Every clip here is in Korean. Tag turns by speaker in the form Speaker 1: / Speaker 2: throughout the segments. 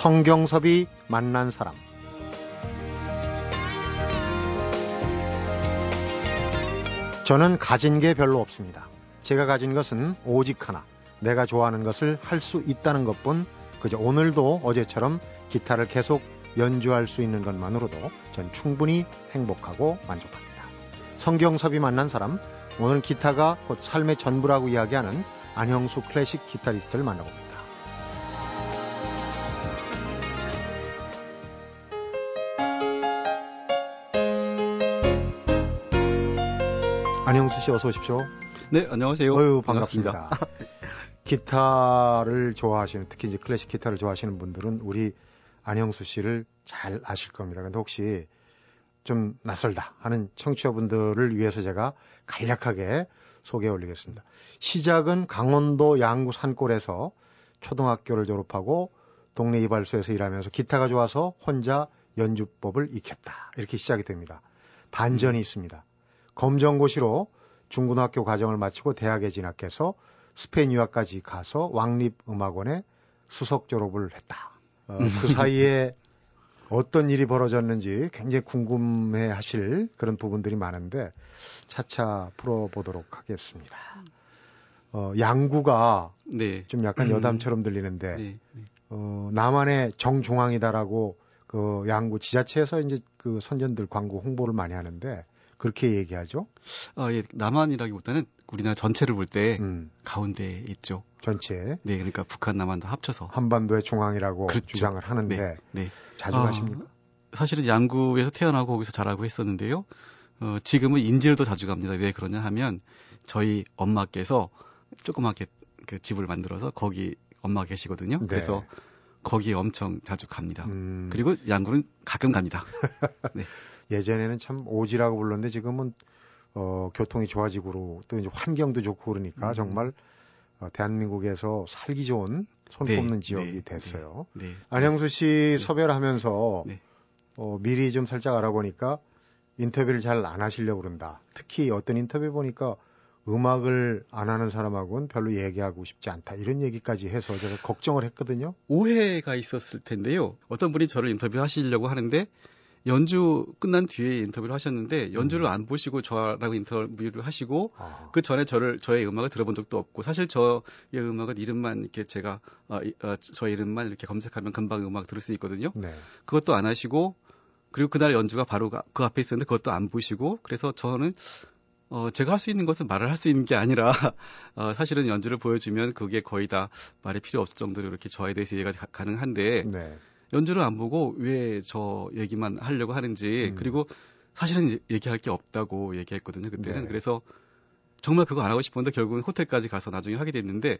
Speaker 1: 성경섭이 만난 사람 저는 가진 게 별로 없습니다. 제가 가진 것은 오직 하나. 내가 좋아하는 것을 할 수 있다는 것뿐 그저 오늘도 어제처럼 기타를 계속 연주할 수 있는 것만으로도 전 충분히 행복하고 만족합니다. 성경섭이 만난 사람, 오늘은 기타가 곧 삶의 전부라고 이야기하는 안형수 클래식 기타리스트를 만나봅니다. 안형수 씨 어서 오십시오.
Speaker 2: 네, 안녕하세요.
Speaker 1: 어유 반갑습니다. 기타를 좋아하시는 특히 이제 클래식 기타를 좋아하시는 분들은 우리 안형수 씨를 잘 아실 겁니다. 근데 혹시 좀 낯설다 하는 청취자분들을 위해서 제가 간략하게 소개해 올리겠습니다. 시작은 강원도 양구 산골에서 초등학교를 졸업하고 동네 이발소에서 일하면서 기타가 좋아서 혼자 연주법을 익혔다. 이렇게 시작이 됩니다. 반전이 음. 있습니다. 검정고시로 중고등학교 과정을 마치고 대학에 진학해서 스페인 유학까지 가서 왕립음악원에 수석 졸업을 했다. 어, 그 사이에 어떤 일이 벌어졌는지 굉장히 궁금해 하실 그런 부분들이 많은데 차차 풀어보도록 하겠습니다. 어, 양구가 네. 좀 약간 음. 여담처럼 들리는데 네. 네. 어, 남한의 정중앙이다라고 그 양구 지자체에서 이제 그 선전들 광고 홍보를 많이 하는데 그렇게 얘기하죠?
Speaker 2: 어, 예, 남한이라기보다는 우리나라 전체를 볼때 음. 가운데 있죠.
Speaker 1: 전체.
Speaker 2: 네, 그러니까 북한, 남한 다 합쳐서
Speaker 1: 한반도의 중앙이라고 그렇죠. 주장을 하는데 네, 네. 자주 어, 가십니까?
Speaker 2: 사실은 양구에서 태어나고 거기서 자라고 했었는데요. 어, 지금은 인제도 자주 갑니다. 왜 그러냐 하면 저희 엄마께서 조그맣게 그 집을 만들어서 거기 엄마 계시거든요. 네. 그래서 거기 엄청 자주 갑니다. 음. 그리고 양구는 가끔 갑니다.
Speaker 1: 네. 예전에는 참 오지라고 불렀는데 지금은 어, 교통이 좋아지고 또 이제 환경도 좋고 그러니까 음. 정말 어, 대한민국에서 살기 좋은 손꼽는 네, 지역이 네, 됐어요. 네, 네. 안영수 씨 네. 섭외를 하면서 네. 어, 미리 좀 살짝 알아보니까 인터뷰를 잘 안 하시려고 그런다. 특히 어떤 인터뷰 보니까 음악을 안 하는 사람하고는 별로 얘기하고 싶지 않다. 이런 얘기까지 해서 제가 걱정을 했거든요.
Speaker 2: 오해가 있었을 텐데요. 어떤 분이 저를 인터뷰하시려고 하는데 연주 끝난 뒤에 인터뷰를 하셨는데 연주를 음. 안 보시고 저라고 인터뷰를 하시고 아. 그 전에 저를 저의 음악을 들어본 적도 없고 사실 저의 음악은 이름만 이렇게 제가 어, 어, 저의 이름만 이렇게 검색하면 금방 음악 들을 수 있거든요. 네. 그것도 안 하시고 그리고 그날 연주가 바로 그 앞에 있었는데 그것도 안 보시고 그래서 저는 어, 제가 할 수 있는 것은 말을 할 수 있는 게 아니라, 어, 사실은 연주를 보여주면 그게 거의 다 말이 필요 없을 정도로 이렇게 저에 대해서 이해가 가, 능한데 네. 연주를 안 보고 왜 저 얘기만 하려고 하는지 음. 그리고 사실은 얘기할 게 없다고 얘기했거든요 그때는 네. 그래서 정말 그거 안 하고 싶었는데 결국은 호텔까지 가서 나중에 하게 됐는데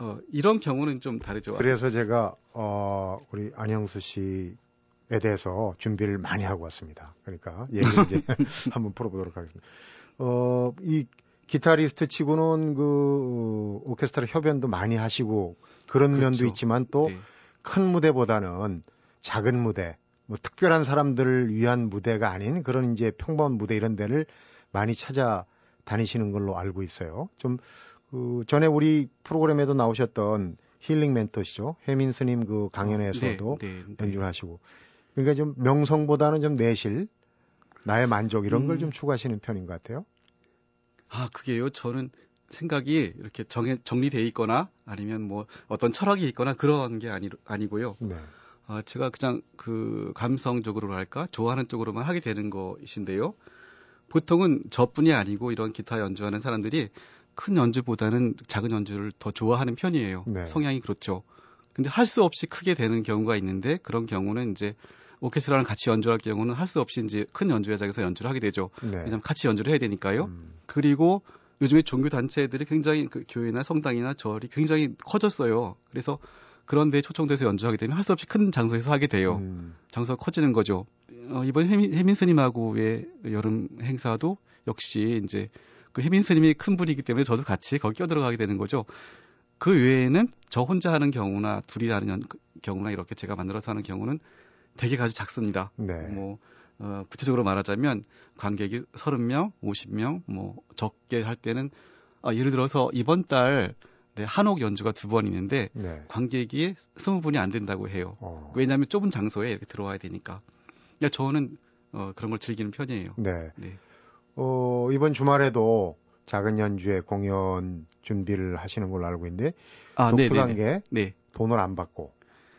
Speaker 2: 어, 이런 경우는 좀 다르죠.
Speaker 1: 그래서 제가 어, 우리 안영수 씨에 대해서 준비를 많이 하고 왔습니다. 그러니까 얘기 이제 한번 풀어보도록 하겠습니다. 어, 이 기타리스트 치고는 그 오케스트라 협연도 많이 하시고 그런 그렇죠. 면도 있지만 또 네. 큰 무대보다는 작은 무대, 뭐 특별한 사람들을 위한 무대가 아닌 그런 이제 평범한 무대 이런 데를 많이 찾아 다니시는 걸로 알고 있어요. 좀, 그, 전에 우리 프로그램에도 나오셨던 힐링 멘토시죠. 혜민 스님 그 강연에서도 네, 네, 네. 연주를 하시고. 그러니까 좀 명성보다는 좀 내실, 나의 만족 이런 음. 걸좀 추구하시는 편인 것 같아요.
Speaker 2: 아, 그게요. 저는 생각이 이렇게 정해, 정리돼 있거나 아니면 뭐 어떤 철학이 있거나 그런 게 아니, 아니고요. 네. 아, 제가 그냥 그 감성적으로 할까 좋아하는 쪽으로만 하게 되는 것이신데요. 보통은 저뿐이 아니고 이런 기타 연주하는 사람들이 큰 연주보다는 작은 연주를 더 좋아하는 편이에요. 네. 성향이 그렇죠. 근데 할 수 없이 크게 되는 경우가 있는데 그런 경우는 이제 오케스트라랑 같이 연주할 경우는 할 수 없이 이제 큰 연주 회장에서 연주를 하게 되죠. 네. 왜냐하면 같이 연주를 해야 되니까요. 음. 그리고 요즘에 종교 단체들이 굉장히 그 교회나 성당이나 절이 굉장히 커졌어요. 그래서 그런 데 초청돼서 연주하게 되면 할 수 없이 큰 장소에서 하게 돼요. 음. 장소가 커지는 거죠. 어, 이번 혜민, 혜민 스님하고의 여름 행사도 역시 이제 그 혜민 스님이 큰 분이기 때문에 저도 같이 거기 껴들어가게 되는 거죠. 그 외에는 저 혼자 하는 경우나 둘이 하는 경우나 이렇게 제가 만들어서 하는 경우는 되게 아주 작습니다. 네. 뭐 어, 구체적으로 말하자면 관객이 30명, 50명, 뭐 적게 할 때는 아, 예를 들어서 이번 달 네, 한옥 연주가 두 번 있는데 네. 관객이 20분이 안 된다고 해요. 어. 왜냐하면 좁은 장소에 이렇게 들어와야 되니까. 그러니까 저는 어, 그런 걸 즐기는 편이에요.
Speaker 1: 네. 네. 어, 이번 주말에도 작은 연주회 공연 준비를 하시는 걸로 알고 있는데 아, 독특한 게 네. 돈을 안 받고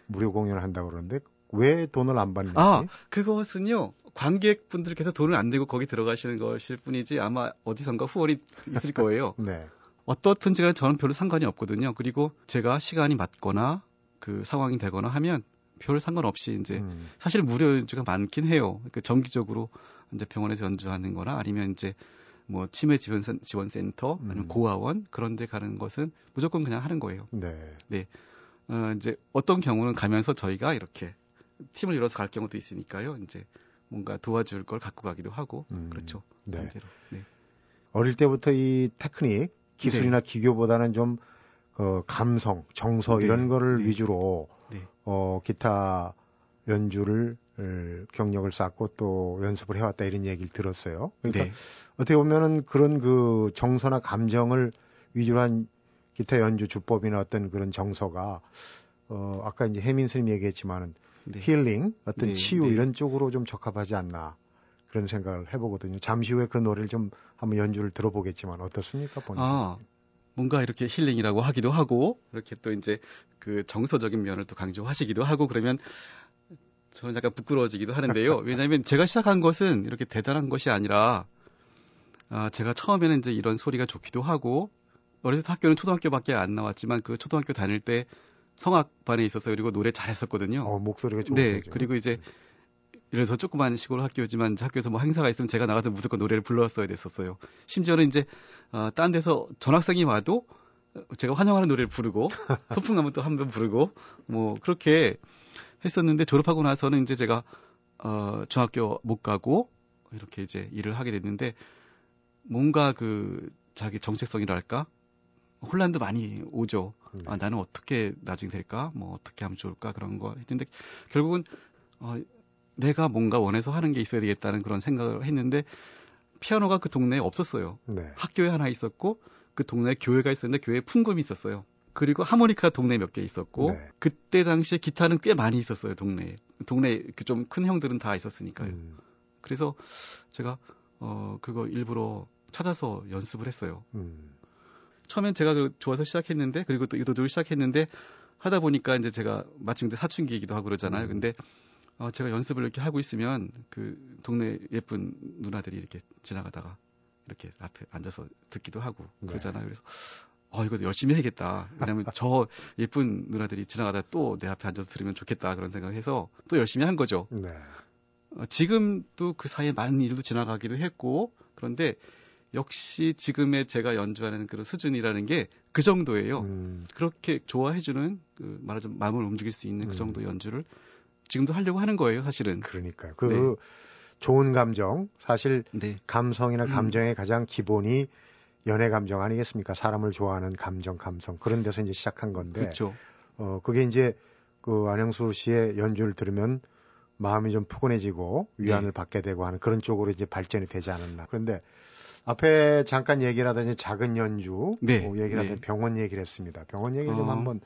Speaker 1: 무료 공연을 한다고 그러는데 왜 돈을 안 받는지?
Speaker 2: 아, 그것은요. 관객분들께서 돈을 안 내고 거기 들어가시는 것일 뿐이지 아마 어디선가 후원이 있을 거예요. 네. 어떻든지 간에 저는 별로 상관이 없거든요. 그리고 제가 시간이 맞거나 그 상황이 되거나 하면 별 상관없이 이제 음. 사실 무료 연주가 많긴 해요. 그 정기적으로 이제 병원에서 연주하는 거나 아니면 이제 뭐 치매 지원 지원 센터 아니면 음. 고아원 그런 데 가는 것은 무조건 그냥 하는 거예요. 네. 네. 어 이제 어떤 경우는 가면서 저희가 이렇게 팀을 이뤄서 갈 경우도 있으니까요. 이제 뭔가 도와줄 걸 갖고 가기도 하고 음. 그렇죠. 네.
Speaker 1: 네. 어릴 때부터 이 테크닉 기술이나 네. 기교보다는 좀 어, 감성, 정서 네. 이런 거를 네. 위주로 네. 어, 기타 연주를 경력을 쌓고 또 연습을 해왔다 이런 얘기를 들었어요. 그러니까 네. 어떻게 보면은 그런 그 정서나 감정을 위주로 한 기타 연주 주법이나 어떤 그런 정서가 어 아까 이제 혜민 스님 얘기했지만은 네. 힐링, 어떤 네. 치유 네. 이런 쪽으로 좀 적합하지 않나 그런 생각을 해보거든요. 잠시 후에 그 노래를 좀 한번 연주를 들어보겠지만 어떻습니까, 본인? 아,
Speaker 2: 뭔가 이렇게 힐링이라고 하기도 하고 이렇게 또 이제 그 정서적인 면을 또 강조하시기도 하고 그러면 저는 약간 부끄러워지기도 하는데요. 왜냐하면 제가 시작한 것은 이렇게 대단한 것이 아니라 아, 제가 처음에는 이제 이런 소리가 좋기도 하고 어렸을 때 학교는 초등학교밖에 안 나왔지만 그 초등학교 다닐 때 성악반에 있었어요. 그리고 노래 잘했었거든요.
Speaker 1: 어, 목소리가 좋으죠.
Speaker 2: 네. 그리고 이제 이래서 조그만 시골 학교지만 학교에서 뭐 행사가 있으면 제가 나가서 무조건 노래를 불렀어야 됐었어요. 심지어는 이제 어, 딴 데서 전학생이 와도 제가 환영하는 노래를 부르고 소풍 가면 또 한 번 부르고 뭐 그렇게 했었는데 졸업하고 나서는 이제 제가 어 중학교 못 가고 이렇게 이제 일을 하게 됐는데 뭔가 그 자기 정체성이랄까 혼란도 많이 오죠. 네. 아, 나는 어떻게 나중에 될까? 뭐 어떻게 하면 좋을까? 그런 거 했는데 결국은 어 내가 뭔가 원해서 하는 게 있어야 되겠다는 그런 생각을 했는데 피아노가 그 동네에 없었어요. 네. 학교에 하나 있었고 그 동네에 교회가 있었는데 교회에 풍금이 있었어요. 그리고 하모니카 동네에 몇개 있었고 네. 그때 당시에 기타는 꽤 많이 있었어요 동네에. 동네 그 좀 큰 형들은 다 있었으니까요. 음. 그래서 제가 어 그거 일부러 찾아서 연습을 했어요. 음. 처음엔 제가 그 좋아서 시작했는데 그리고 또 이도적으로 시작했는데 하다 보니까 이제 제가 마침 사춘기이기도 하고 그러잖아요. 음. 근데 어, 제가 연습을 이렇게 하고 있으면 그 동네 예쁜 누나들이 이렇게 지나가다가 이렇게 앞에 앉아서 듣기도 하고 네. 그러잖아요. 그래서 어, 이거 열심히 해야겠다. 왜냐면 저 예쁜 누나들이 지나가다 또 내 앞에 앉아서 들으면 좋겠다. 그런 생각해서 또 열심히 한 거죠. 네. 어, 지금도 그 사이에 많은 일도 지나가기도 했고, 그런데 역시 지금의 제가 연주하는 그런 수준이라는 게 그 정도예요. 음. 그렇게 좋아해주는 그 말하자면 마음을 움직일 수 있는 그 음. 정도 연주를 지금도 하려고 하는 거예요, 사실은.
Speaker 1: 그러니까요. 그 네. 좋은 감정, 사실 네. 감성이나 음. 감정의 음. 가장 기본이 연애 감정 아니겠습니까? 사람을 좋아하는 감정, 감성 그런 데서 이제 시작한 건데,
Speaker 2: 그렇죠.
Speaker 1: 어 그게 이제 그 안영수 씨의 연주를 들으면 마음이 좀 푸근해지고 위안을 네. 받게 되고 하는 그런 쪽으로 이제 발전이 되지 않았나. 그런데 앞에 잠깐 얘기를 하더니 작은 연주 네. 뭐 얘기를 하더니 네. 병원 얘기를 했습니다. 병원 얘기를 어. 좀 한번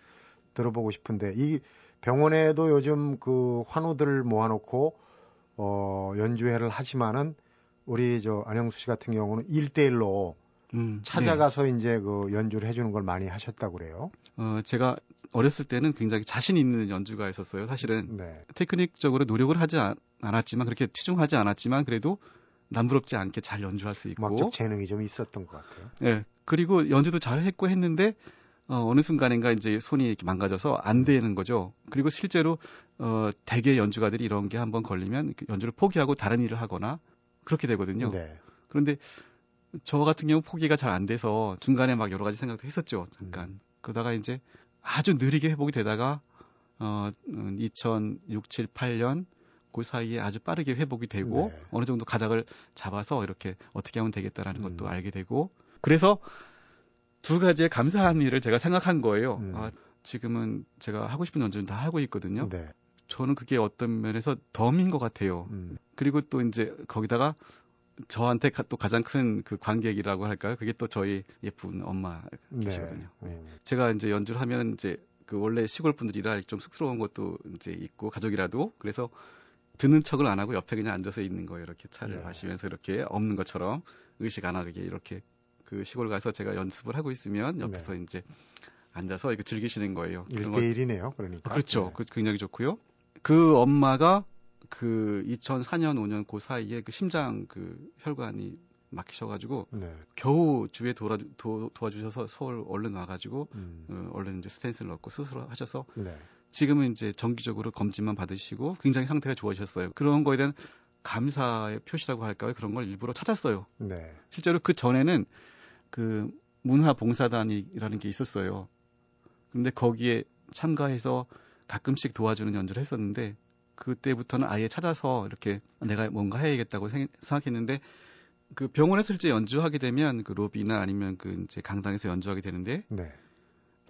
Speaker 1: 들어보고 싶은데 이 병원에도 요즘 그 환우들을 모아놓고 어 연주회를 하지만은 우리 저 안영수 씨 같은 경우는 1대1로 음, 찾아가서 네. 이제 그 연주를 해주는 걸 많이 하셨다고 그래요.
Speaker 2: 어, 제가 어렸을 때는 굉장히 자신 있는 연주가 있었어요. 사실은 네. 테크닉적으로 노력을 하지 않, 았지만 그렇게 치중하지 않았지만 그래도 남부럽지 않게 잘 연주할 수 있고
Speaker 1: 음악적 재능이 좀 있었던 것 같아요.
Speaker 2: 네. 그리고 연주도 잘 했고 했는데 어, 어느 순간인가 이제 손이 이렇게 망가져서 안 되는 거죠. 그리고 실제로 어, 대개 연주가들이 이런 게 한번 걸리면 연주를 포기하고 다른 일을 하거나 그렇게 되거든요. 네. 그런데 저 같은 경우 포기가 잘 안 돼서 중간에 막 여러 가지 생각도 했었죠. 잠깐. 음. 그러다가 이제 아주 느리게 회복이 되다가 어 2006, 7, 8년 그 사이에 아주 빠르게 회복이 되고 네. 어느 정도 가닥을 잡아서 이렇게 어떻게 하면 되겠다라는 음. 것도 알게 되고 그래서 두 가지의 감사한 일을 제가 생각한 거예요. 음. 아, 지금은 제가 하고 싶은 연주는 다 하고 있거든요. 네. 저는 그게 어떤 면에서 덤인 것 같아요. 음. 그리고 또 이제 거기다가 저한테 또 가장 큰 그 관객이라고 할까요? 그게 또 저희 예쁜 엄마시거든요. 네. 네. 제가 이제 연주를 하면 이제 그 원래 시골 분들이라 좀 쑥스러운 것도 이제 있고 가족이라도 그래서 듣는 척을 안 하고 옆에 그냥 앉아서 있는 거예요. 이렇게 차를 네. 마시면서 이렇게 없는 것처럼 의식 안 하게 이렇게 그 시골 가서 제가 연습을 하고 있으면 옆에서 네. 이제 앉아서 이거 즐기시는 거예요.
Speaker 1: 1대1이네요. 그러니까.
Speaker 2: 그렇죠. 네. 그 굉장히 좋고요. 그 엄마가 그 2004년 5년 그 사이에 그 심장 그 혈관이 막히셔가지고 네. 겨우 주위에 도와, 도, 도와주셔서 서울 얼른 와가지고 음. 어, 얼른 이제 스탠스를 넣고 수술하셔서 네. 지금은 이제 정기적으로 검진만 받으시고 굉장히 상태가 좋아지셨어요. 그런 거에 대한 감사의 표시라고 할까요? 그런 걸 일부러 찾았어요. 네. 실제로 그 전에는 그 문화봉사단이라는 게 있었어요. 근데 거기에 참가해서 가끔씩 도와주는 연주를 했었는데 그때부터는 아예 찾아서 이렇게 내가 뭔가 해야겠다고 생각했는데 그 병원에서 실제 연주하게 되면 그 로비나 아니면 그 이제 강당에서 연주하게 되는데 네.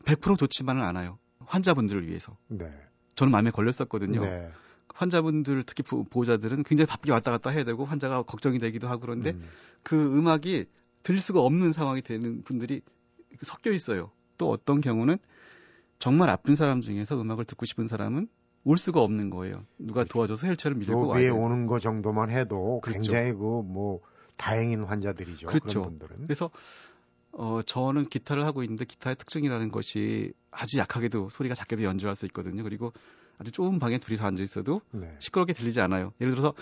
Speaker 2: 100% 좋지만은 않아요. 환자분들을 위해서. 네. 저는 마음에 걸렸었거든요. 네. 환자분들 특히 보호자들은 굉장히 바쁘게 왔다 갔다 해야 되고 환자가 걱정이 되기도 하고 그런데 음. 그 음악이 들릴 수가 없는 상황이 되는 분들이 섞여 있어요. 또 어떤 경우는 정말 아픈 사람 중에서 음악을 듣고 싶은 사람은 올 수가 없는 거예요. 누가 도와줘서 헬체를 밀고
Speaker 1: 와야 오는 거 정도만 해도 그렇죠. 굉장히 그 뭐 다행인 환자들이죠.
Speaker 2: 그렇죠. 그런 분들은. 그래서 어 저는 기타를 하고 있는데 기타의 특징이라는 것이 아주 약하게도 소리가 작게도 연주할 수 있거든요. 그리고 아주 좁은 방에 둘이서 앉아 있어도 네. 시끄럽게 들리지 않아요. 예를 들어서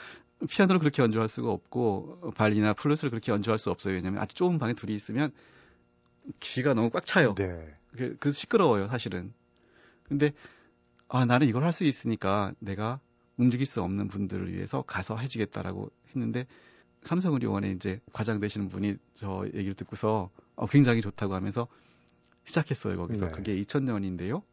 Speaker 2: 피아노를 그렇게 연주할 수가 없고 발리나 플루스를 그렇게 연주할 수 없어요. 왜냐하면 아주 좁은 방에 둘이 있으면 귀가 너무 꽉 차요. 네. 그, 그 시끄러워요, 사실은. 근데 아, 나는 이걸 할 수 있으니까 내가 움직일 수 없는 분들을 위해서 가서 해주겠다라고 했는데 삼성의료원에 이제 과장 되시는 분이 저 얘기를 듣고서 어, 굉장히 좋다고 하면서 시작했어요 거기서 네. 그게 2000년인데요.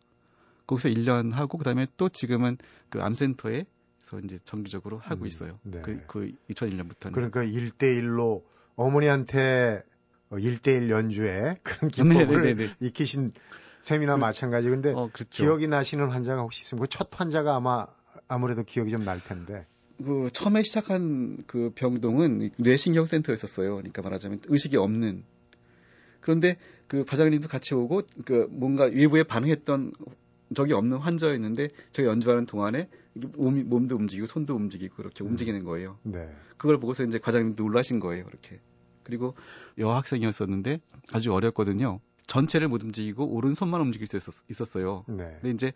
Speaker 2: 거기서 1년 하고 그다음에 또 지금은 그 암센터에서 이제 정기적으로 하고 음, 있어요. 네. 그, 그 2001년부터는.
Speaker 1: 그러니까 1대1로 어머니한테 1대1 연주에 그런 기법을 네, 네, 네, 익히신 셈이나 그, 마찬가지. 근데 어, 그렇죠. 기억이 나시는 환자가 혹시 있으면 그 첫 환자가 아마 아무래도 기억이 좀 날 텐데.
Speaker 2: 그 처음에 시작한 그 병동은 뇌신경센터였었어요. 그러니까 말하자면 의식이 없는. 그런데 그 과장님도 같이 오고 그 뭔가 외부에 반응했던 적이 없는 환자였는데 제가 연주하는 동안에 몸, 몸도 움직이고 손도 움직이고 그렇게 음. 움직이는 거예요. 네. 그걸 보고서 이제 과장님도 놀라신 거예요. 그렇게. 그리고 여학생이었었는데 아주 어렸거든요. 전체를 못 움직이고 오른손만 움직일 수 있었, 어요 네. 근데 이제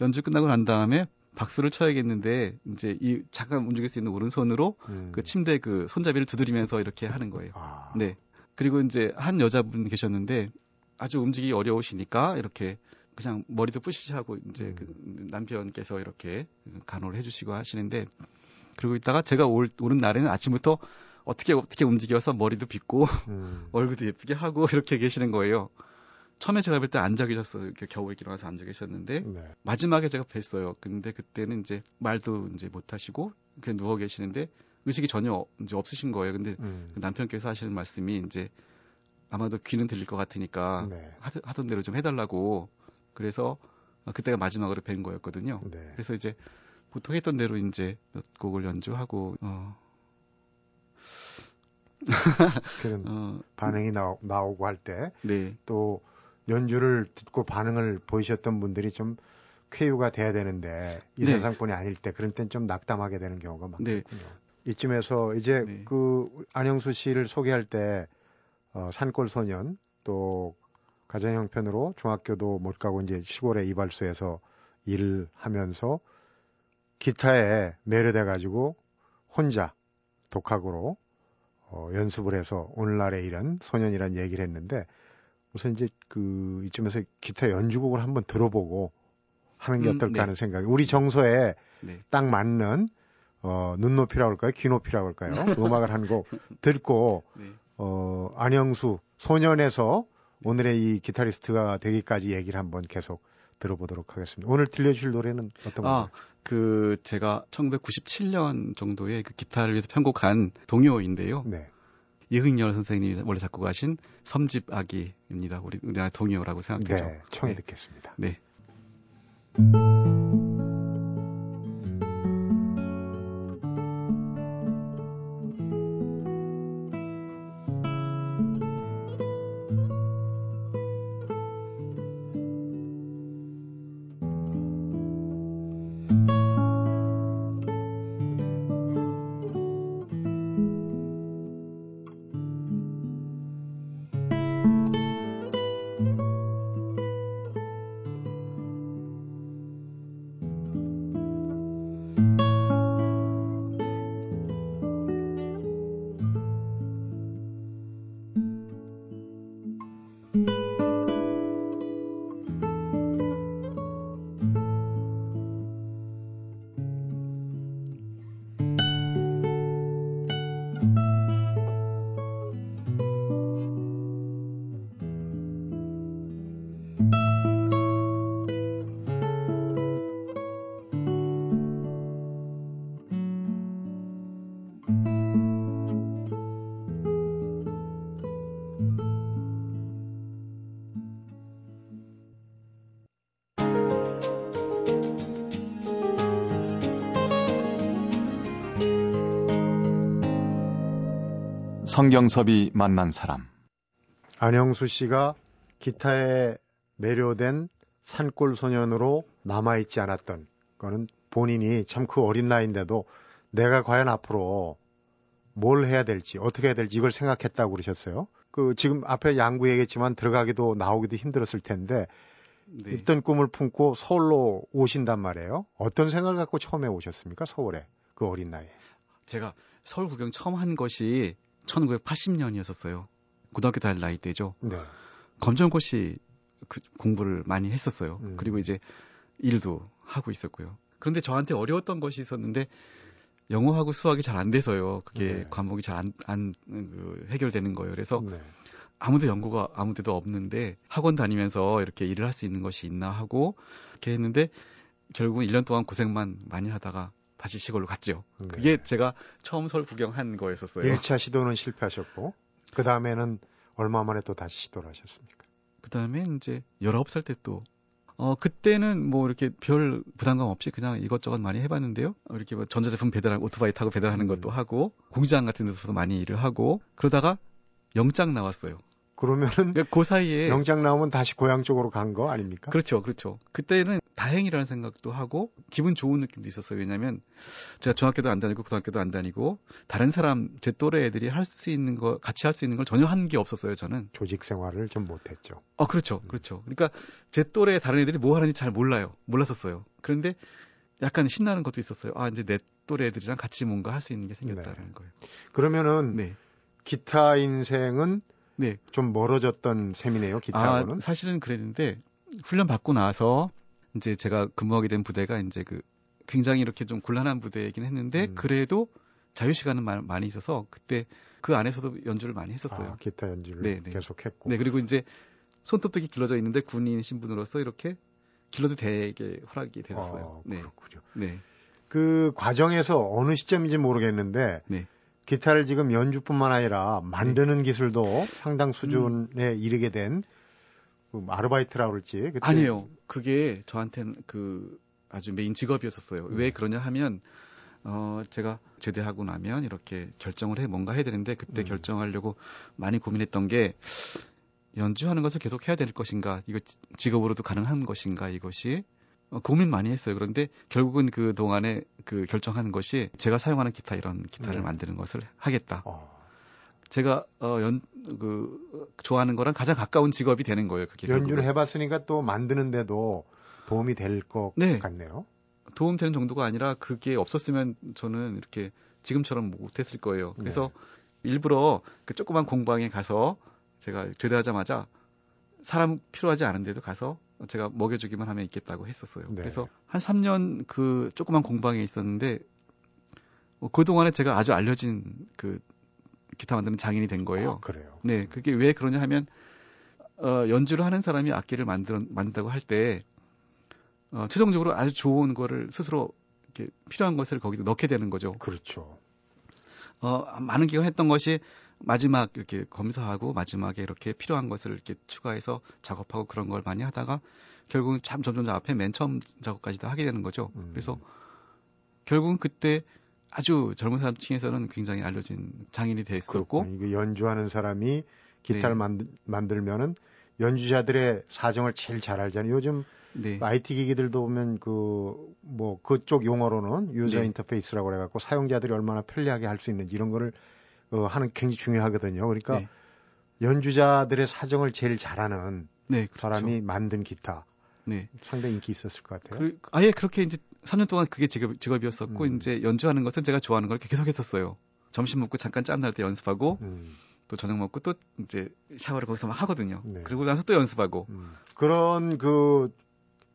Speaker 2: 연주 끝나고 난 다음에 박수를 쳐야겠는데 이제 이 잠깐 움직일 수 있는 오른손으로 음. 그 침대 그 손잡이를 두드리면서 이렇게 하는 거예요. 아. 네. 그리고 이제 한 여자분 계셨는데 아주 움직이기 어려우시니까 이렇게 그냥 머리도 뿌시하고 이제 음. 그 남편께서 이렇게 간호를 해주시고 하시는데 그리고 있다가 제가 올, 오는 날에는 아침부터 어떻게 어떻게 움직여서 머리도 빗고 음. 얼굴도 예쁘게 하고 이렇게 계시는 거예요. 처음에 제가 볼때 앉아 계셨어요. 이렇게 겨우 일어나서 앉아 계셨는데 네. 마지막에 제가 뵀어요. 근데 그때는 이제 말도 이제 못 하시고 그냥 누워 계시는데 의식이 전혀 이제 없으신 거예요. 근데 음. 그 남편께서 하시는 말씀이 이제 아마도 귀는 들릴 것 같으니까 네. 하던 대로 좀 해달라고 그래서 그때가 마지막으로 뵌 거였거든요. 네. 그래서 이제 보통 했던 대로 이제 몇 곡을 연주하고 어.
Speaker 1: 그런 어, 반응이 나오, 나오고 할 때또 네. 연주를 듣고 반응을 보이셨던 분들이 좀 쾌유가 돼야 되는데 이 네. 세상뿐이 아닐 때 그런 땐 좀 낙담하게 되는 경우가 많군요. 네. 이쯤에서 이제 네. 그 안영수 씨를 소개할 때 어, 산골 소년 또 가정 형편으로 중학교도 못 가고 이제 시골의 이발소에서 일을 하면서 기타에 매료돼 가지고 혼자 독학으로 어, 연습을 해서 오늘날의 이런 소년이란 얘기를 했는데 우선 이제 그 이쯤에서 기타 연주곡을 한번 들어보고 하는 게 음, 어떨까 네. 하는 생각이 우리 정서에 네. 딱 맞는 어 눈높이라고 할까요? 귀높이라고 할까요? 그 음악을 한 곡 듣고 네. 어 안영수 소년에서 오늘의 이 기타리스트가 되기까지 얘기를 한번 계속 들어보도록 하겠습니다. 오늘 들려주실 노래는 어떤 아,
Speaker 2: 그 제가 1997년 정도에 그 기타를 위해서 편곡한 동요인데요. 네. 이흥열 선생님이 원래 작곡 하신 섬집 아기입니다. 우리 우리나라 동요라고 생각되죠.
Speaker 1: 네, 청해 네. 듣겠습니다. 네.
Speaker 3: 성경섭이 만난 사람
Speaker 1: 안영수 씨가 기타에 매료된 산골 소년으로 남아있지 않았던 거는 본인이 참 그 어린 나이인데도 내가 과연 앞으로 뭘 해야 될지 어떻게 해야 될지 이걸 생각했다고 그러셨어요. 그 지금 앞에 양구 얘기했지만 들어가기도 나오기도 힘들었을 텐데 네. 있던 꿈을 품고 서울로 오신단 말이에요. 어떤 생각을 갖고 처음에 오셨습니까? 서울에 그 어린 나이에.
Speaker 2: 제가 서울 구경 처음 한 것이 1980년이었었어요. 고등학교 다닐 나이 때죠. 네. 검정고시 그 공부를 많이 했었어요. 음. 그리고 이제 일도 하고 있었고요. 그런데 저한테 어려웠던 것이 있었는데 영어하고 수학이 잘 안 돼서요. 그게 네. 과목이 잘 안 안 그 해결되는 거예요. 그래서 네. 아무도 연구가 아무데도 없는데 학원 다니면서 이렇게 일을 할 수 있는 것이 있나 하고 이렇게 했는데 결국은 1년 동안 고생만 많이 하다가 다시 시골로 갔죠. 네. 그게 제가 처음 서울 구경한 거였었어요.
Speaker 1: 1차 시도는 실패하셨고 그 다음에는 얼마 만에 또 다시 시도를 하셨습니까?
Speaker 2: 그 다음에 이제 19살 때 또, 어, 그때는 뭐 이렇게 별 부담감 없이 그냥 이것저것 많이 해봤는데요. 이렇게 뭐 전자제품 배달하는 오토바이 타고 배달하는 음. 것도 하고, 공장 같은 데서도 많이 일을 하고, 그러다가 영장 나왔어요.
Speaker 1: 그러면은 그러니까 그 사이에 영장 나오면 다시 고향 쪽으로 간 거 아닙니까?
Speaker 2: 그렇죠, 그렇죠. 그때는 다행이라는 생각도 하고 기분 좋은 느낌도 있었어요. 왜냐하면 제가 중학교도 안 다니고 고등학교도 안 다니고 다른 사람 제 또래 애들이 할 수 있는 거 같이 할 수 있는 걸 전혀 한 게 없었어요. 저는
Speaker 1: 조직 생활을 좀 못했죠.
Speaker 2: 어, 그렇죠, 그렇죠. 그러니까 제 또래 다른 애들이 뭐 하는지 잘 몰라요. 몰랐었어요. 그런데 약간 신나는 것도 있었어요. 아 이제 내 또래 애들이랑 같이 뭔가 할 수 있는 게 생겼다는 네. 거예요.
Speaker 1: 그러면은 네. 기타 인생은 네. 좀 멀어졌던 셈이네요, 기타하고는.
Speaker 2: 아, 사실은 그랬는데 훈련 받고 나서 이제 제가 근무하게 된 부대가 이제 그 굉장히 이렇게 좀 곤란한 부대이긴 했는데 음. 그래도 자유 시간은 많이 있어서 그때 그 안에서도 연주를 많이 했었어요. 아,
Speaker 1: 기타 연주를 네, 네. 계속 했고.
Speaker 2: 네, 그리고 이제 손톱도 길러져 있는데 군인 신분으로서 이렇게 길러도 되게 허락이 됐었어요.
Speaker 1: 아, 그렇군요. 네. 네. 그 과정에서 어느 시점인지 모르겠는데 네. 기타를 지금 연주뿐만 아니라 만드는 네. 기술도 상당 수준에 음. 이르게 된 그 아르바이트라고 그럴지
Speaker 2: 그때... 아니에요. 그게 저한테는 그 아주 메인 직업이었었어요. 네. 왜 그러냐 하면 어 제가 제대하고 나면 이렇게 결정을 해 뭔가 해야 되는데 그때 음. 결정하려고 많이 고민했던 게 연주하는 것을 계속 해야 될 것인가 이거 직업으로도 가능한 것인가 이것이 어, 고민 많이 했어요. 그런데 결국은 그 동안에 그 결정하는 것이 제가 사용하는 기타 이런 기타를 네. 만드는 것을 하겠다. 어. 제가 어 연 그 좋아하는 거랑 가장 가까운 직업이 되는 거예요. 그게
Speaker 1: 연주를 결국은. 해봤으니까 또 만드는데도 도움이 될 것 네. 같네요.
Speaker 2: 도움되는 정도가 아니라 그게 없었으면 저는 이렇게 지금처럼 못했을 거예요. 그래서 네. 일부러 그 조그만 공방에 가서 제가 제대하자마자 사람 필요하지 않은데도 가서 제가 먹여주기만 하면 있겠다고 했었어요. 네. 그래서 한 3년 그 조그만 공방에 있었는데 어, 그 동안에 제가 아주 알려진 그 기타 만드는 장인이 된 거예요. 아,
Speaker 1: 그래요.
Speaker 2: 네, 그게 왜 그러냐 하면 어, 연주를 하는 사람이 악기를 만들 만든다고 할 때 어, 최종적으로 아주 좋은 거를 스스로 이렇게 필요한 것을 거기도 넣게 되는 거죠.
Speaker 1: 그렇죠.
Speaker 2: 어, 많은 기간 했던 것이 마지막 이렇게 검사하고 마지막에 이렇게 필요한 것을 이렇게 추가해서 작업하고 그런 걸 많이 하다가 결국은 참 점점 앞에 맨 처음 작업까지 다 하게 되는 거죠. 음. 그래서 결국은 그때 아주 젊은 사람 층에서는 굉장히 알려진 장인이 됐었고
Speaker 1: 이거 연주하는 사람이 기타를 네. 만들, 만들 면은 연주자들의 사정을 제일 잘 알잖아요. 요즘 네. IT 기기들도 보면 그 뭐 그쪽 용어로는 유저 네. 인터페이스라고 그래 갖고 사용자들이 얼마나 편리하게 할 수 있는지 이런 거를 어, 하는 굉장히 중요하거든요. 그러니까 네. 연주자들의 사정을 제일 잘하는 네, 그렇죠. 사람이 만든 기타. 네. 상당히 인기 있었을 것 같아요.
Speaker 2: 그, 아예 그렇게 이제 3년 동안 그게 직업, 직업이었었고, 음. 이제 연주하는 것은 제가 좋아하는 걸 계속 했었어요. 점심 먹고 잠깐 짬날 때 연습하고, 음. 또 저녁 먹고 또 이제 샤워를 거기서 막 하거든요. 네. 그리고 나서 또 연습하고. 음.
Speaker 1: 그런 그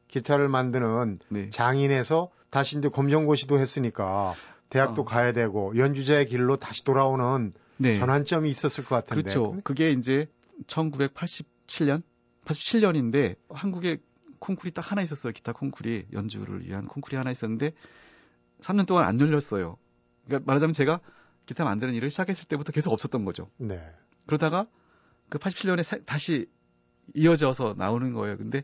Speaker 1: 기타를 만드는 네. 장인에서 다시 이제 검정고시도 했으니까 대학도 어. 가야 되고 연주자의 길로 다시 돌아오는 네. 전환점이 있었을 것 같은데.
Speaker 2: 그렇죠. 그게 이제 1987년, 87년인데 한국에 콩쿨이 딱 하나 있었어요. 기타 콩쿨이 연주를 위한 콩쿨이 하나 있었는데 3년 동안 안 열렸어요. 그러니까 말하자면 제가 기타 만드는 일을 시작했을 때부터 계속 없었던 거죠. 네. 그러다가 그 87년에 사, 다시 이어져서 나오는 거예요. 근데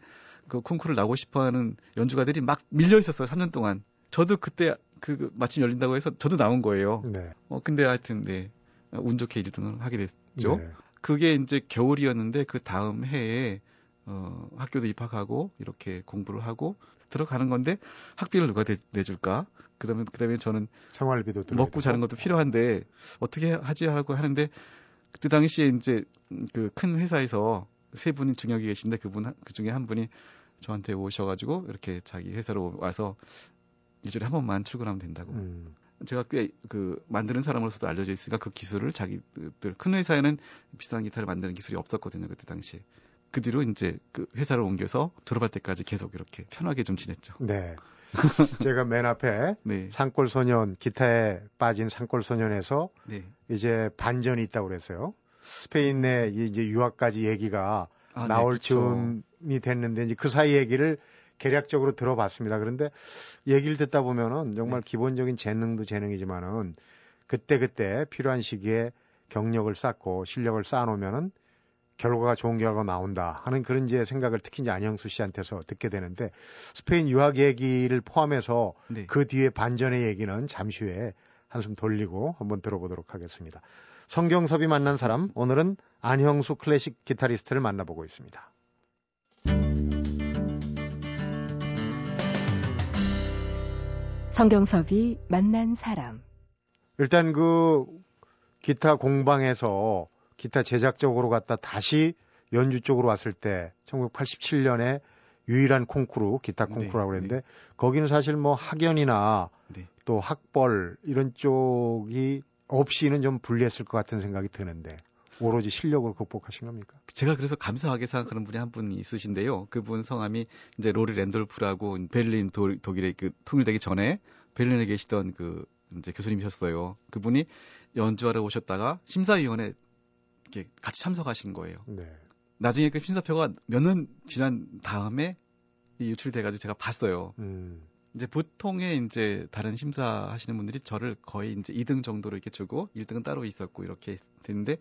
Speaker 2: 그 콩쿠르를 나오고 싶어하는 연주가들이 막 밀려 있었어요. 3년 동안. 저도 그때 그 마침 열린다고 해서 저도 나온 거예요. 네. 어 근데 하여튼 네 운 좋게 1등을 하게 됐죠. 네. 그게 이제 겨울이었는데 그 다음 해에 어, 학교도 입학하고 이렇게 공부를 하고 들어가는 건데 학비를 누가 내, 내줄까? 그다음에 그다음에 저는
Speaker 1: 생활비도
Speaker 2: 먹고 자는 것도 필요한데 어떻게 하지 하고 하는데 그때 당시에 이제 그 큰 회사에서 세 분이 중역이 계신데 그분 그 중에 한 분이 저한테 오셔가지고 이렇게 자기 회사로 와서 일주일에 한 번만 출근하면 된다고. 음. 제가 꽤 그 만드는 사람으로서도 알려져 있으니까 그 기술을 자기들 큰 회사에는 비싼 기타를 만드는 기술이 없었거든요 그때 당시. 그 뒤로 이제 그 회사를 옮겨서 졸업할 때까지 계속 이렇게 편하게 좀 지냈죠.
Speaker 1: 네. 제가 맨 앞에 네. 산골 소년 기타에 빠진 산골 소년에서 네. 이제 반전이 있다고 그랬어요. 스페인 내 이제 유학까지 얘기가 아, 네, 나올 네, 즈음이 됐는데 이제 그 사이 얘기를 개략적으로 들어봤습니다. 그런데 얘기를 듣다 보면은 정말 네. 기본적인 재능도 재능이지만은 그때 그때 필요한 시기에 경력을 쌓고 실력을 쌓아놓으면은 결과가 좋은 결과가 나온다 하는 그런 이제 생각을 특히 이제 안영수 씨한테서 듣게 되는데 스페인 유학 얘기를 포함해서 네. 그 뒤에 반전의 얘기는 잠시 후에 한숨 돌리고 한번 들어보도록 하겠습니다. 성경섭이 만난 사람 오늘은 안형수 클래식 기타리스트를 만나보고 있습니다.
Speaker 4: 성경섭이 만난 사람
Speaker 1: 일단 그 기타 공방에서 기타 제작 적으로 갔다 다시 연주 쪽으로 왔을 때 1987년에 유일한 콩쿠르 기타 네, 콩쿠르라고 네, 그랬는데 네. 거기는 사실 뭐 학연이나 네. 또 학벌 이런 쪽이 없이는 좀 불리했을 것 같은 생각이 드는데 오로지 실력으로 극복하신 겁니까?
Speaker 2: 제가 그래서 감사하게 생각하는 분이 한분 있으신데요. 그분 성함이 이제 로리 랜돌프라고 베를린 도, 독일의 그 통일되기 전에 베를린에 계시던 그 이제 교수님이셨어요. 그분이 연주하러 오셨다가 심사위원회 이렇게 같이 참석하신 거예요. 네. 나중에 그 심사표가 몇 년 지난 다음에 유출이 돼가지고 제가 봤어요. 음. 이제 보통의 이제 다른 심사하시는 분들이 저를 거의 이제 2등 정도로 이렇게 주고 1등은 따로 있었고 이렇게 됐는데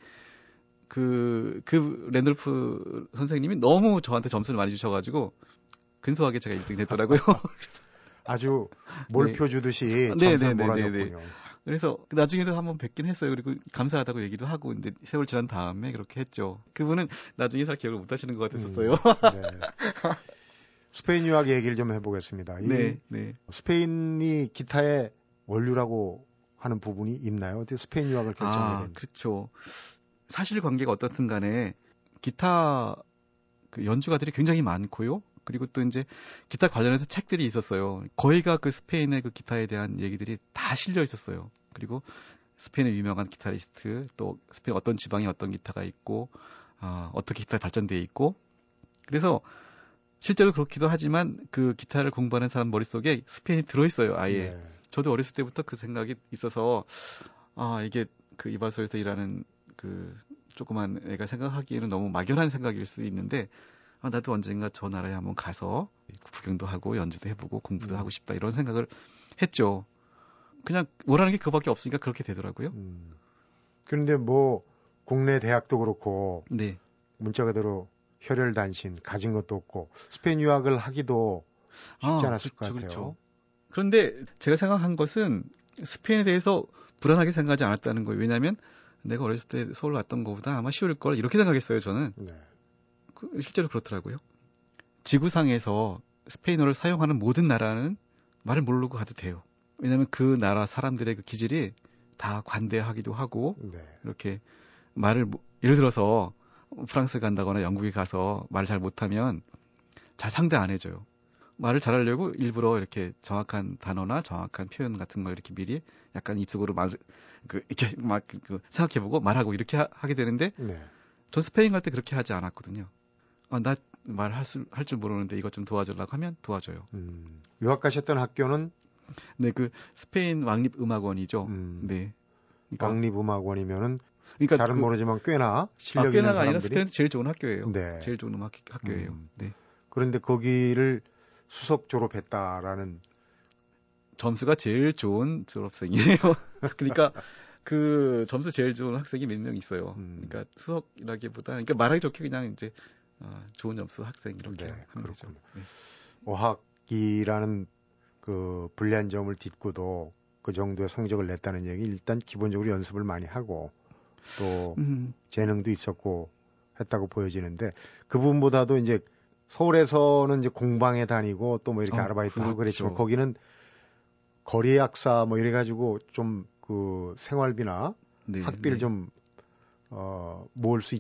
Speaker 2: 그, 그 랜돌프 선생님이 너무 저한테 점수를 많이 주셔가지고 근소하게 제가 1등 됐더라고요.
Speaker 1: 아주 몰표 주듯이 네. 점수를 네, 네, 몰아줬군요.
Speaker 2: 그래서 나중에도 한번 뵙긴 했어요. 그리고 감사하다고 얘기도 하고 이제 세월 지난 다음에 그렇게 했죠. 그분은 나중에 잘 기억을 못 하시는 것 같았었어요. 음, 네.
Speaker 1: 스페인 유학 얘기를 좀 해보겠습니다. 네, 네. 스페인이 기타의 원류라고 하는 부분이 있나요? 어떻게 스페인 유학을 결정하게 아.
Speaker 2: 그렇죠. 사실 관계가 어떻든 간에 기타 그 연주가들이 굉장히 많고요. 그리고 또 이제 기타 관련해서 책들이 있었어요. 거의가 그 스페인의 그 기타에 대한 얘기들이 다 실려 있었어요. 그리고 스페인의 유명한 기타리스트, 또 스페인 어떤 지방에 어떤 기타가 있고, 아, 어떻게 기타 발전돼 있고, 그래서 실제로 그렇기도 하지만 그 기타를 공부하는 사람 머릿속에 스페인이 들어있어요, 아예. 네. 저도 어렸을 때부터 그 생각이 있어서, 아, 이게 그 이발소에서 일하는 그 조그만 애가 생각하기에는 너무 막연한 생각일 수 있는데, 아, 나도 언젠가 저 나라에 한번 가서 구경도 하고 연주도 해보고 공부도 음. 하고 싶다 이런 생각을 했죠. 그냥 원하는 게 그밖에 없으니까 그렇게 되더라고요. 음.
Speaker 1: 그런데 뭐 국내 대학도 그렇고 네. 문자 그대로 혈혈단신 가진 것도 없고 스페인 유학을 하기도 쉽지 아, 않았을 그렇죠, 것 같아요. 그렇죠.
Speaker 2: 그런데 제가 생각한 것은 스페인에 대해서 불안하게 생각하지 않았다는 거예요. 왜냐하면 내가 어렸을 때 서울 왔던 것보다 아마 쉬울 걸 이렇게 생각했어요. 저는. 네. 그, 실제로 그렇더라고요. 지구상에서 스페인어를 사용하는 모든 나라는 말을 모르고 가도 돼요. 왜냐하면 그 나라 사람들의 그 기질이 다 관대하기도 하고 네. 이렇게 말을 예를 들어서 프랑스 간다거나 영국에 가서 말을 잘 못하면 잘 상대 안 해줘요. 말을 잘하려고 일부러 이렇게 정확한 단어나 정확한 표현 같은 거 이렇게 미리 약간 입속으로 말, 그, 이렇게 막, 그, 생각해보고 말하고 이렇게 하, 게 되는데, 네. 전 스페인 갈 때 그렇게 하지 않았거든요. 아, 나 말할 줄 모르는데 이것 좀 도와주려고 하면 도와줘요. 음,
Speaker 1: 유학 가셨던 학교는?
Speaker 2: 네, 그 스페인 왕립음악원이죠. 음, 네.
Speaker 1: 그러니까, 왕립음악원이면은 그러니까 잘은 그, 모르지만 꽤나 실력 아, 꽤나가 있는 사람들이 아니라
Speaker 2: 스페인 제일 좋은 학교예요. 네. 제일 좋은 음악 학교예요. 음. 네.
Speaker 1: 그런데 거기를 수석 졸업했다라는
Speaker 2: 점수가 제일 좋은 졸업생이에요. 그러니까 그 점수 제일 좋은 학생이 몇 명 있어요. 음. 그러니까 수석이라기보다 그러니까 말하기 좋게 그냥 이제 어, 좋은 점수 학생 이렇게 네, 거죠. 네.
Speaker 1: 어학이라는 그 불리한 점을 딛고도 그 정도의 성적을 냈다는 얘기 일단 기본적으로 연습을 많이 하고 또 음. 재능도 있었고 했다고 보여지는데 그분보다도 이제 서울에서는 이제 공방에 다니고 또 뭐 이렇게 어, 아르바이트 그렇죠. 그랬지만 거기는 거리 약사 뭐 이래 가지고 좀 그 생활비나 네, 학비를 네. 좀 어, 모을 수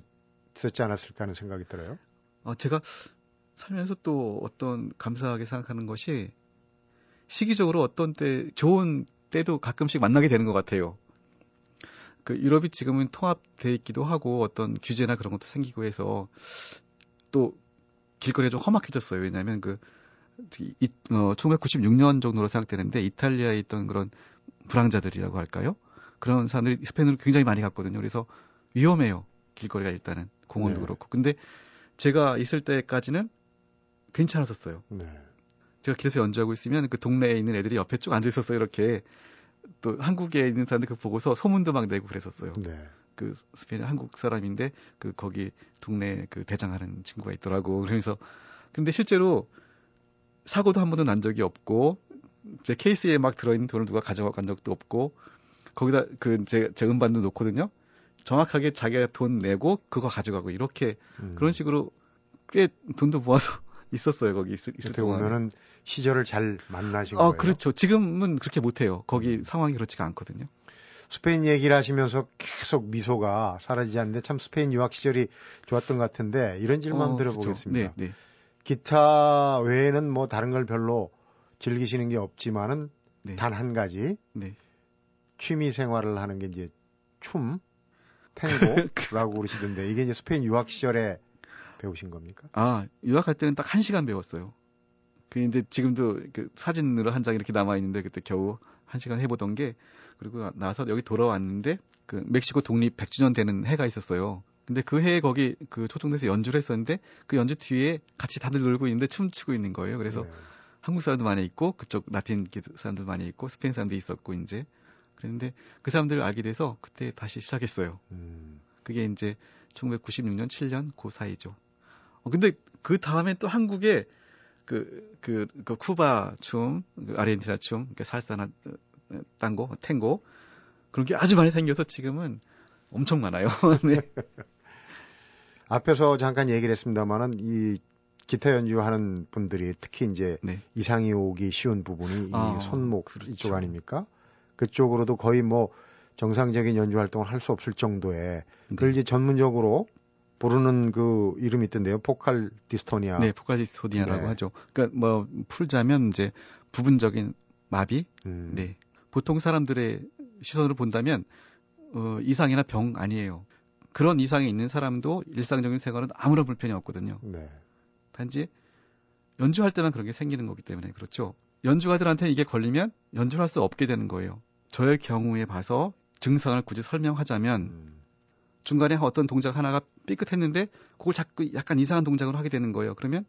Speaker 1: 있었지 않았을까 하는 생각이 들어요.
Speaker 2: 어, 제가 살면서 또 어떤 감사하게 생각하는 것이 시기적으로 어떤 때 좋은 때도 가끔씩 만나게 되는 것 같아요. 그 유럽이 지금은 통합돼 있기도 하고 어떤 규제나 그런 것도 생기고 해서 또 길거리가 좀 험악해졌어요. 왜냐하면 그 이, 어, 1996년 정도로 생각되는데 이탈리아에 있던 그런 불황자들이라고 할까요? 그런 사람들이 스페인으로 굉장히 많이 갔거든요. 그래서 위험해요. 길거리가 일단은 공원도 네. 그렇고. 근데 제가 있을 때까지는 괜찮았었어요. 네. 제가 길에서 연주하고 있으면 그 동네에 있는 애들이 옆에 쭉 앉아 있었어요. 이렇게 또 한국에 있는 사람들 그 보고서 소문도 막 내고 그랬었어요. 네. 그 스페인 한국 사람인데 그 거기 동네 그 대장하는 친구가 있더라고. 그러면서 근데 실제로 사고도 한 번도 난 적이 없고 제 케이스에 막 들어있는 돈을 누가 가져가 간 적도 없고 거기다 그 제 제 음반도 놓거든요. 정확하게 자기가 돈 내고 그거 가져가고 이렇게 음. 그런 식으로 꽤 돈도 모아서 있었어요 거기 있, 있을
Speaker 1: 동안. 보면은 시절을 잘 만나신 어, 거예요.
Speaker 2: 그렇죠. 지금은 그렇게 못해요. 거기 음. 상황이 그렇지가 않거든요.
Speaker 1: 스페인 얘기를 하시면서 계속 미소가 사라지지 않는데 참 스페인 유학 시절이 좋았던 것 같은데 이런 질문 어. 들어보겠습니다. 그렇죠. 네, 네. 기타 외에는 뭐 다른 걸 별로 즐기시는 게 없지만은 네. 단한 가지 네. 취미 생활을 하는 게 이제 춤, 탱고라고 그러시던데 이게 이제 스페인 유학 시절에 배우신 겁니까?
Speaker 2: 아 유학할 때는 딱 한 시간 배웠어요. 그 이제 지금도 그 사진으로 한 장 이렇게 남아 있는데 그때 겨우 한 시간 해보던 게 그리고 나서 여기 돌아왔는데 그 멕시코 독립 100주년 되는 해가 있었어요. 근데 그 해에 거기 그 초통에서 연주를 했었는데 그 연주 뒤에 같이 다들 놀고 있는데 춤추고 있는 거예요. 그래서 네. 한국 사람도 많이 있고 그쪽 라틴 사람도 많이 있고 스페인 사람도 있었고 이제 그랬는데 그 사람들을 알게 돼서 그때 다시 시작했어요. 음. 그게 이제 1996년 7년 그 사이죠. 어, 근데 그 다음에 또 한국에 그, 그, 그 쿠바 춤, 그 아르헨티나 춤, 그 살사나 땅고, 탱고 그런 게 아주 많이 생겨서 지금은 엄청 많아요. 네.
Speaker 1: 앞에서 잠깐 얘기를 했습니다만은 이 기타 연주하는 분들이 특히 이제 네. 이상이 오기 쉬운 부분이 아, 이 손목 그렇죠. 이쪽 아닙니까? 그쪽으로도 거의 뭐 정상적인 연주 활동을 할 수 없을 정도의 네. 그걸 이제 전문적으로 부르는 그 이름이 있던데요. 포칼 디스토니아.
Speaker 2: 네, 포칼 디스토니아라고 네. 하죠. 그러니까 뭐 풀자면 이제 부분적인 마비. 음. 네. 보통 사람들의 시선으로 본다면 어, 이상이나 병 아니에요. 그런 이상이 있는 사람도 일상적인 생활은 아무런 불편이 없거든요. 네. 단지 연주할 때만 그런 게 생기는 거기 때문에 그렇죠. 연주가들한테 이게 걸리면 연주를 할 수 없게 되는 거예요. 저의 경우에 봐서 증상을 굳이 설명하자면 음. 중간에 어떤 동작 하나가 삐끗했는데 그걸 자꾸 약간 이상한 동작으로 하게 되는 거예요. 그러면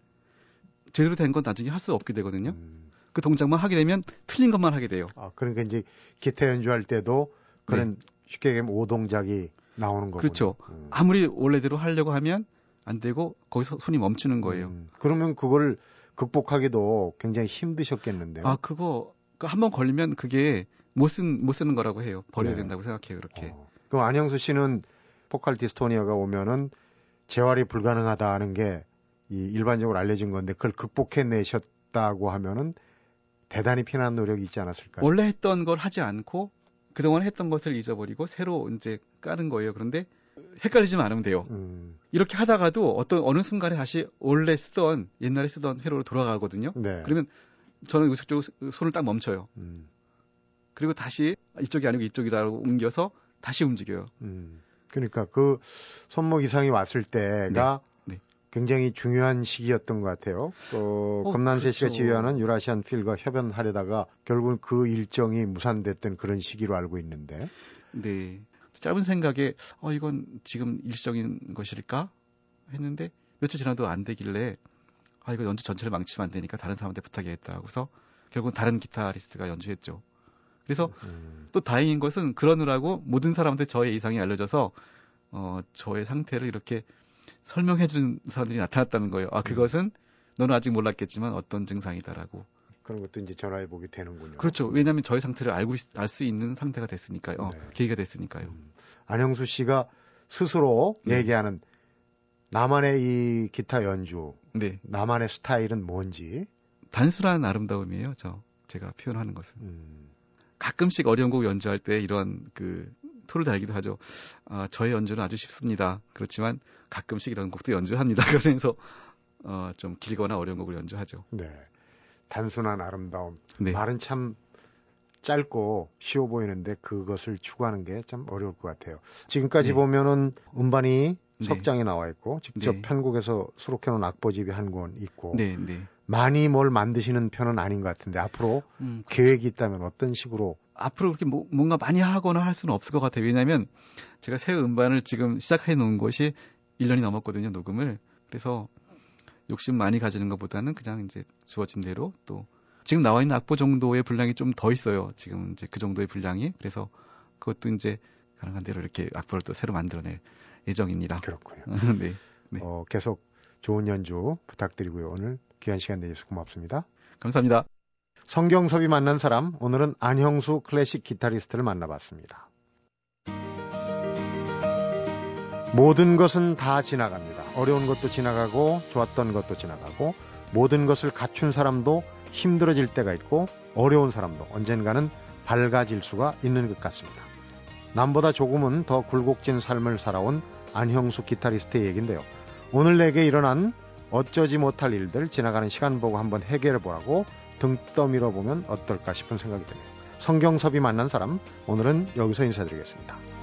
Speaker 2: 제대로 된 건 나중에 할 수 없게 되거든요. 음. 그 동작만 하게 되면 틀린 것만 하게 돼요.
Speaker 1: 아, 그러니까 이제 기타 연주할 때도 그런 네. 쉽게 얘기하면 오동작이 나오는 거죠.
Speaker 2: 그렇죠. 음. 아무리 원래대로 하려고 하면 안 되고 거기서 손이 멈추는 거예요. 음.
Speaker 1: 그러면 그걸 극복하기도 굉장히 힘드셨겠는데요.
Speaker 2: 아, 그거 그 한 번 걸리면 그게 못, 쓴, 못 쓰는 거라고 해요. 버려야 네. 된다고 생각해요, 그렇게. 어.
Speaker 1: 그럼 안영수 씨는 포칼 디스토니아가 오면은 재활이 불가능하다는 게 이 일반적으로 알려진 건데 그걸 극복해내셨다고 하면은 대단히 피난 노력이 있지 않았을까요?
Speaker 2: 원래 했던 걸 하지 않고 그동안 했던 것을 잊어버리고 새로 이제 까는 거예요. 그런데 헷갈리지만 않으면 돼요. 음. 이렇게 하다가도 어떤 어느 순간에 다시 원래 쓰던 옛날에 쓰던 회로로 돌아가거든요. 네. 그러면 저는 의식적으로 손을 딱 멈춰요. 음. 그리고 다시 이쪽이 아니고 이쪽이다라고 옮겨서 다시 움직여요. 음.
Speaker 1: 그러니까 그 손목 이상이 왔을 때가 네. 네. 굉장히 중요한 시기였던 것 같아요. 또 어, 검난세 그렇죠. 씨가 지휘하는 유라시안 필과 협연하려다가 결국 그 일정이 무산됐던 그런 시기로 알고 있는데.
Speaker 2: 네. 짧은 생각에 어 이건 지금 일정인 것일까 했는데 며칠 지나도 안 되길래 아 이거 연주 전체를 망치면 안 되니까 다른 사람한테 부탁해야겠다 하고서 결국은 다른 기타리스트가 연주했죠. 그래서 음. 또 다행인 것은 그러느라고 모든 사람한테 저의 이상이 알려져서 어 저의 상태를 이렇게 설명해 준 사람들이 나타났다는 거예요. 아 그것은 너는 아직 몰랐겠지만 어떤 증상이다라고.
Speaker 1: 그런 것도 이제 전화해 보게 되는군요.
Speaker 2: 그렇죠. 왜냐하면 저의 상태를 알고 알 수 있는 상태가 됐으니까요. 네. 계기가 됐으니까요. 음.
Speaker 1: 안영수 씨가 스스로 네. 얘기하는 나만의 이 기타 연주, 네. 나만의 스타일은 뭔지
Speaker 2: 단순한 아름다움이에요. 저 제가 표현하는 것은 음. 가끔씩 어려운 곡 연주할 때 이런 그 토를 달기도 하죠. 아, 저의 연주는 아주 쉽습니다. 그렇지만 가끔씩 이런 곡도 연주합니다. 그러면서 어, 좀 길거나 어려운 곡을 연주하죠.
Speaker 1: 네. 단순한 아름다움. 네. 말은 참 짧고 쉬워 보이는데 그것을 추구하는 게 참 어려울 것 같아요. 지금까지 네. 보면은 음반이 네. 석장에 나와 있고 직접 네. 편곡해서 수록해 놓은 악보집이 한 권 있고 네, 네. 많이 뭘 만드시는 편은 아닌 것 같은데 앞으로 음, 계획이 있다면 어떤 식으로
Speaker 2: 앞으로 그렇게 뭐, 뭔가 많이 하거나 할 수는 없을 것 같아요. 왜냐하면 제가 새 음반을 지금 시작해 놓은 것이 1년이 넘었거든요, 녹음을. 그래서 욕심 많이 가지는 것보다는 그냥 이제 주어진 대로 또 지금 나와 있는 악보 정도의 분량이 좀 더 있어요. 지금 이제 그 정도의 분량이. 그래서 그것도 이제 가능한 대로 이렇게 악보를 또 새로 만들어낼 예정입니다.
Speaker 1: 그렇군요. 네. 네. 어, 계속 좋은 연주 부탁드리고요. 오늘 귀한 시간 내주셔서 고맙습니다.
Speaker 2: 감사합니다.
Speaker 1: 성경섭이 만난 사람, 오늘은 안형수 클래식 기타리스트를 만나봤습니다. 모든 것은 다 지나갑니다. 어려운 것도 지나가고, 좋았던 것도 지나가고, 모든 것을 갖춘 사람도 힘들어질 때가 있고, 어려운 사람도 언젠가는 밝아질 수가 있는 것 같습니다. 남보다 조금은 더 굴곡진 삶을 살아온 안형수 기타리스트의 얘기인데요. 오늘 내게 일어난 어쩌지 못할 일들 지나가는 시간 보고 한번 해결해 보라고 등 떠밀어 보면 어떨까 싶은 생각이 듭니다. 성경섭이 만난 사람 오늘은 여기서 인사드리겠습니다.